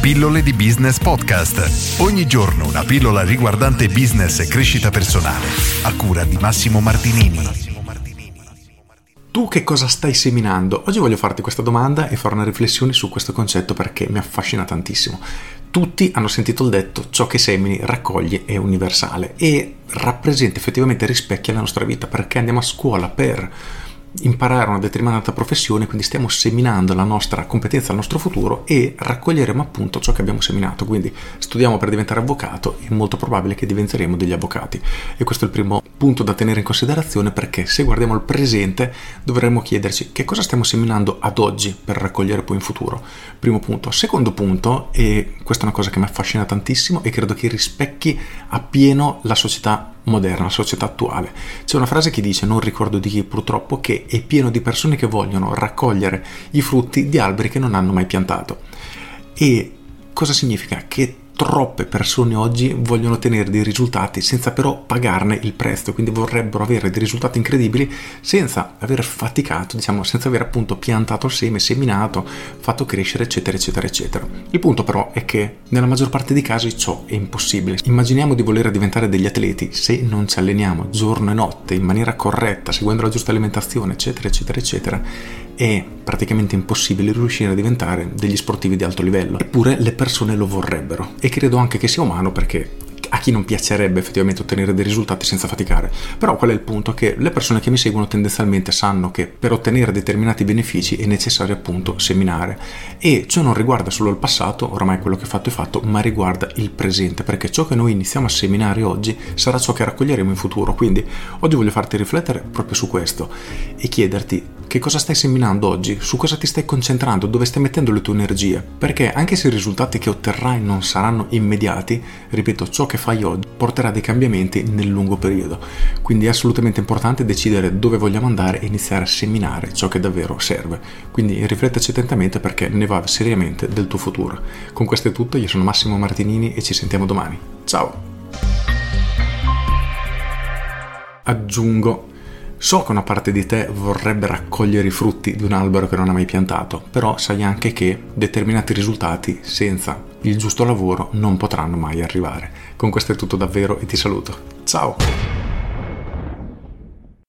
Pillole di Business Podcast. Ogni giorno una pillola riguardante business e crescita personale. A cura di Massimo Martinini. Tu che cosa stai seminando? Oggi voglio farti questa domanda e fare una riflessione su questo concetto perché mi affascina tantissimo. Tutti hanno sentito il detto ciò che semini raccoglie è universale e rappresenta effettivamente rispecchia la nostra vita perché andiamo a scuola per imparare una determinata professione, quindi stiamo seminando la nostra competenza, il nostro futuro e raccoglieremo appunto ciò che abbiamo seminato. Quindi studiamo per diventare avvocato, è molto probabile che diventeremo degli avvocati. E questo è il primo punto da tenere in considerazione perché se guardiamo il presente dovremmo chiederci che cosa stiamo seminando ad oggi per raccogliere poi in futuro. Primo punto. Secondo punto, e questa è una cosa che mi affascina tantissimo e credo che rispecchi appieno la società moderna, la società attuale. C'è una frase che dice, non ricordo di chi purtroppo, che è pieno di persone che vogliono raccogliere i frutti di alberi che non hanno mai piantato. E cosa significa? Che troppe persone oggi vogliono ottenere dei risultati senza però pagarne il prezzo, quindi vorrebbero avere dei risultati incredibili senza aver faticato, diciamo, senza aver appunto piantato il seme, seminato, fatto crescere, eccetera, eccetera, eccetera. Il punto però è che nella maggior parte dei casi ciò è impossibile. Immaginiamo di voler diventare degli atleti se non ci alleniamo giorno e notte in maniera corretta, seguendo la giusta alimentazione, eccetera, eccetera, eccetera è praticamente impossibile riuscire a diventare degli sportivi di alto livello. Eppure le persone lo vorrebbero e credo anche che sia umano perché a chi non piacerebbe effettivamente ottenere dei risultati senza faticare. Però qual è il punto? Che le persone che mi seguono tendenzialmente sanno che per ottenere determinati benefici è necessario appunto seminare e ciò non riguarda solo il passato, oramai quello che fatto è fatto, ma riguarda il presente, perché ciò che noi iniziamo a seminare oggi sarà ciò che raccoglieremo in futuro. Quindi oggi voglio farti riflettere proprio su questo e chiederti che cosa stai seminando oggi, su cosa ti stai concentrando, dove stai mettendo le tue energie, perché anche se i risultati che otterrai non saranno immediati, ripeto, ciò che fai oggi porterà dei cambiamenti nel lungo periodo. Quindi è assolutamente importante decidere dove vogliamo andare e iniziare a seminare ciò che davvero serve. Quindi rifletteci attentamente perché ne va seriamente del tuo futuro. Con questo è tutto, io sono Massimo Martinini e ci sentiamo domani. Ciao! Aggiungo So che una parte di te vorrebbe raccogliere i frutti di un albero che non ha mai piantato, però sai anche che determinati risultati senza il giusto lavoro non potranno mai arrivare. Con questo è tutto davvero e ti saluto. Ciao!